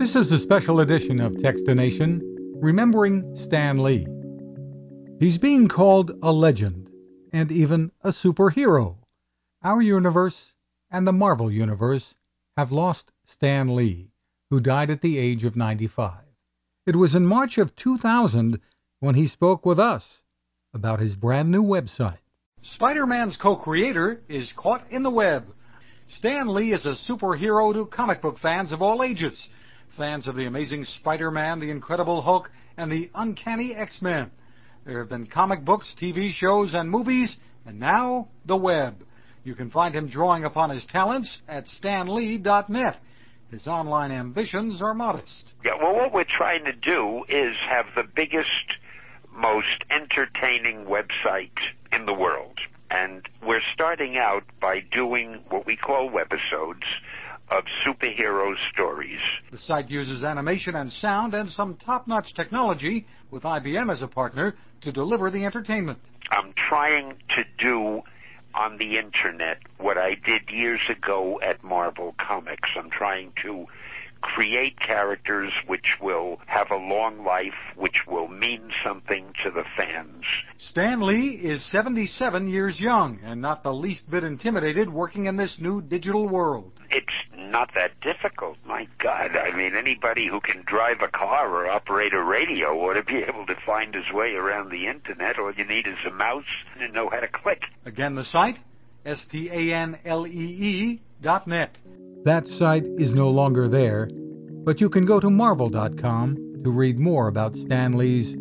This is a special edition of Techstination, remembering Stan Lee. He's being called a legend and even a superhero. Our universe and the Marvel Universe have lost Stan Lee, who died at the age of 95. It was in March of 2000 when he spoke with us about his brand new website. Spider Man's co creator is caught in the web. Stan Lee is a superhero to comic book fans of all ages. Fans of the amazing Spider Man, the Incredible Hulk, and the Uncanny X Men. There have been comic books, TV shows, and movies, and now the web. You can find him drawing upon his talents at stanlee.net. His online ambitions are modest. Yeah, well, what we're trying to do is have the biggest, most entertaining website in the world. And we're starting out by doing what we call webisodes of superhero stories. The site uses animation and sound and some top notch technology, with IBM as a partner, to deliver the entertainment. I'm trying to do on the internet what I did years ago at Marvel Comics. I'm trying to create characters which will have a long life, which will mean something to the fans. Stan Lee is 77 years young and not the least bit intimidated working in this new digital world. It's not that difficult, my God. I mean, anybody who can drive a car or operate a radio ought to be able to find his way around the internet. All you need is a mouse and know how to click. Again, the site, S-T-A-N-L-E-E dot net. That site is no longer there, but you can go to marvel.com to read more about Stan Lee's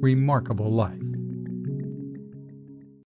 remarkable life.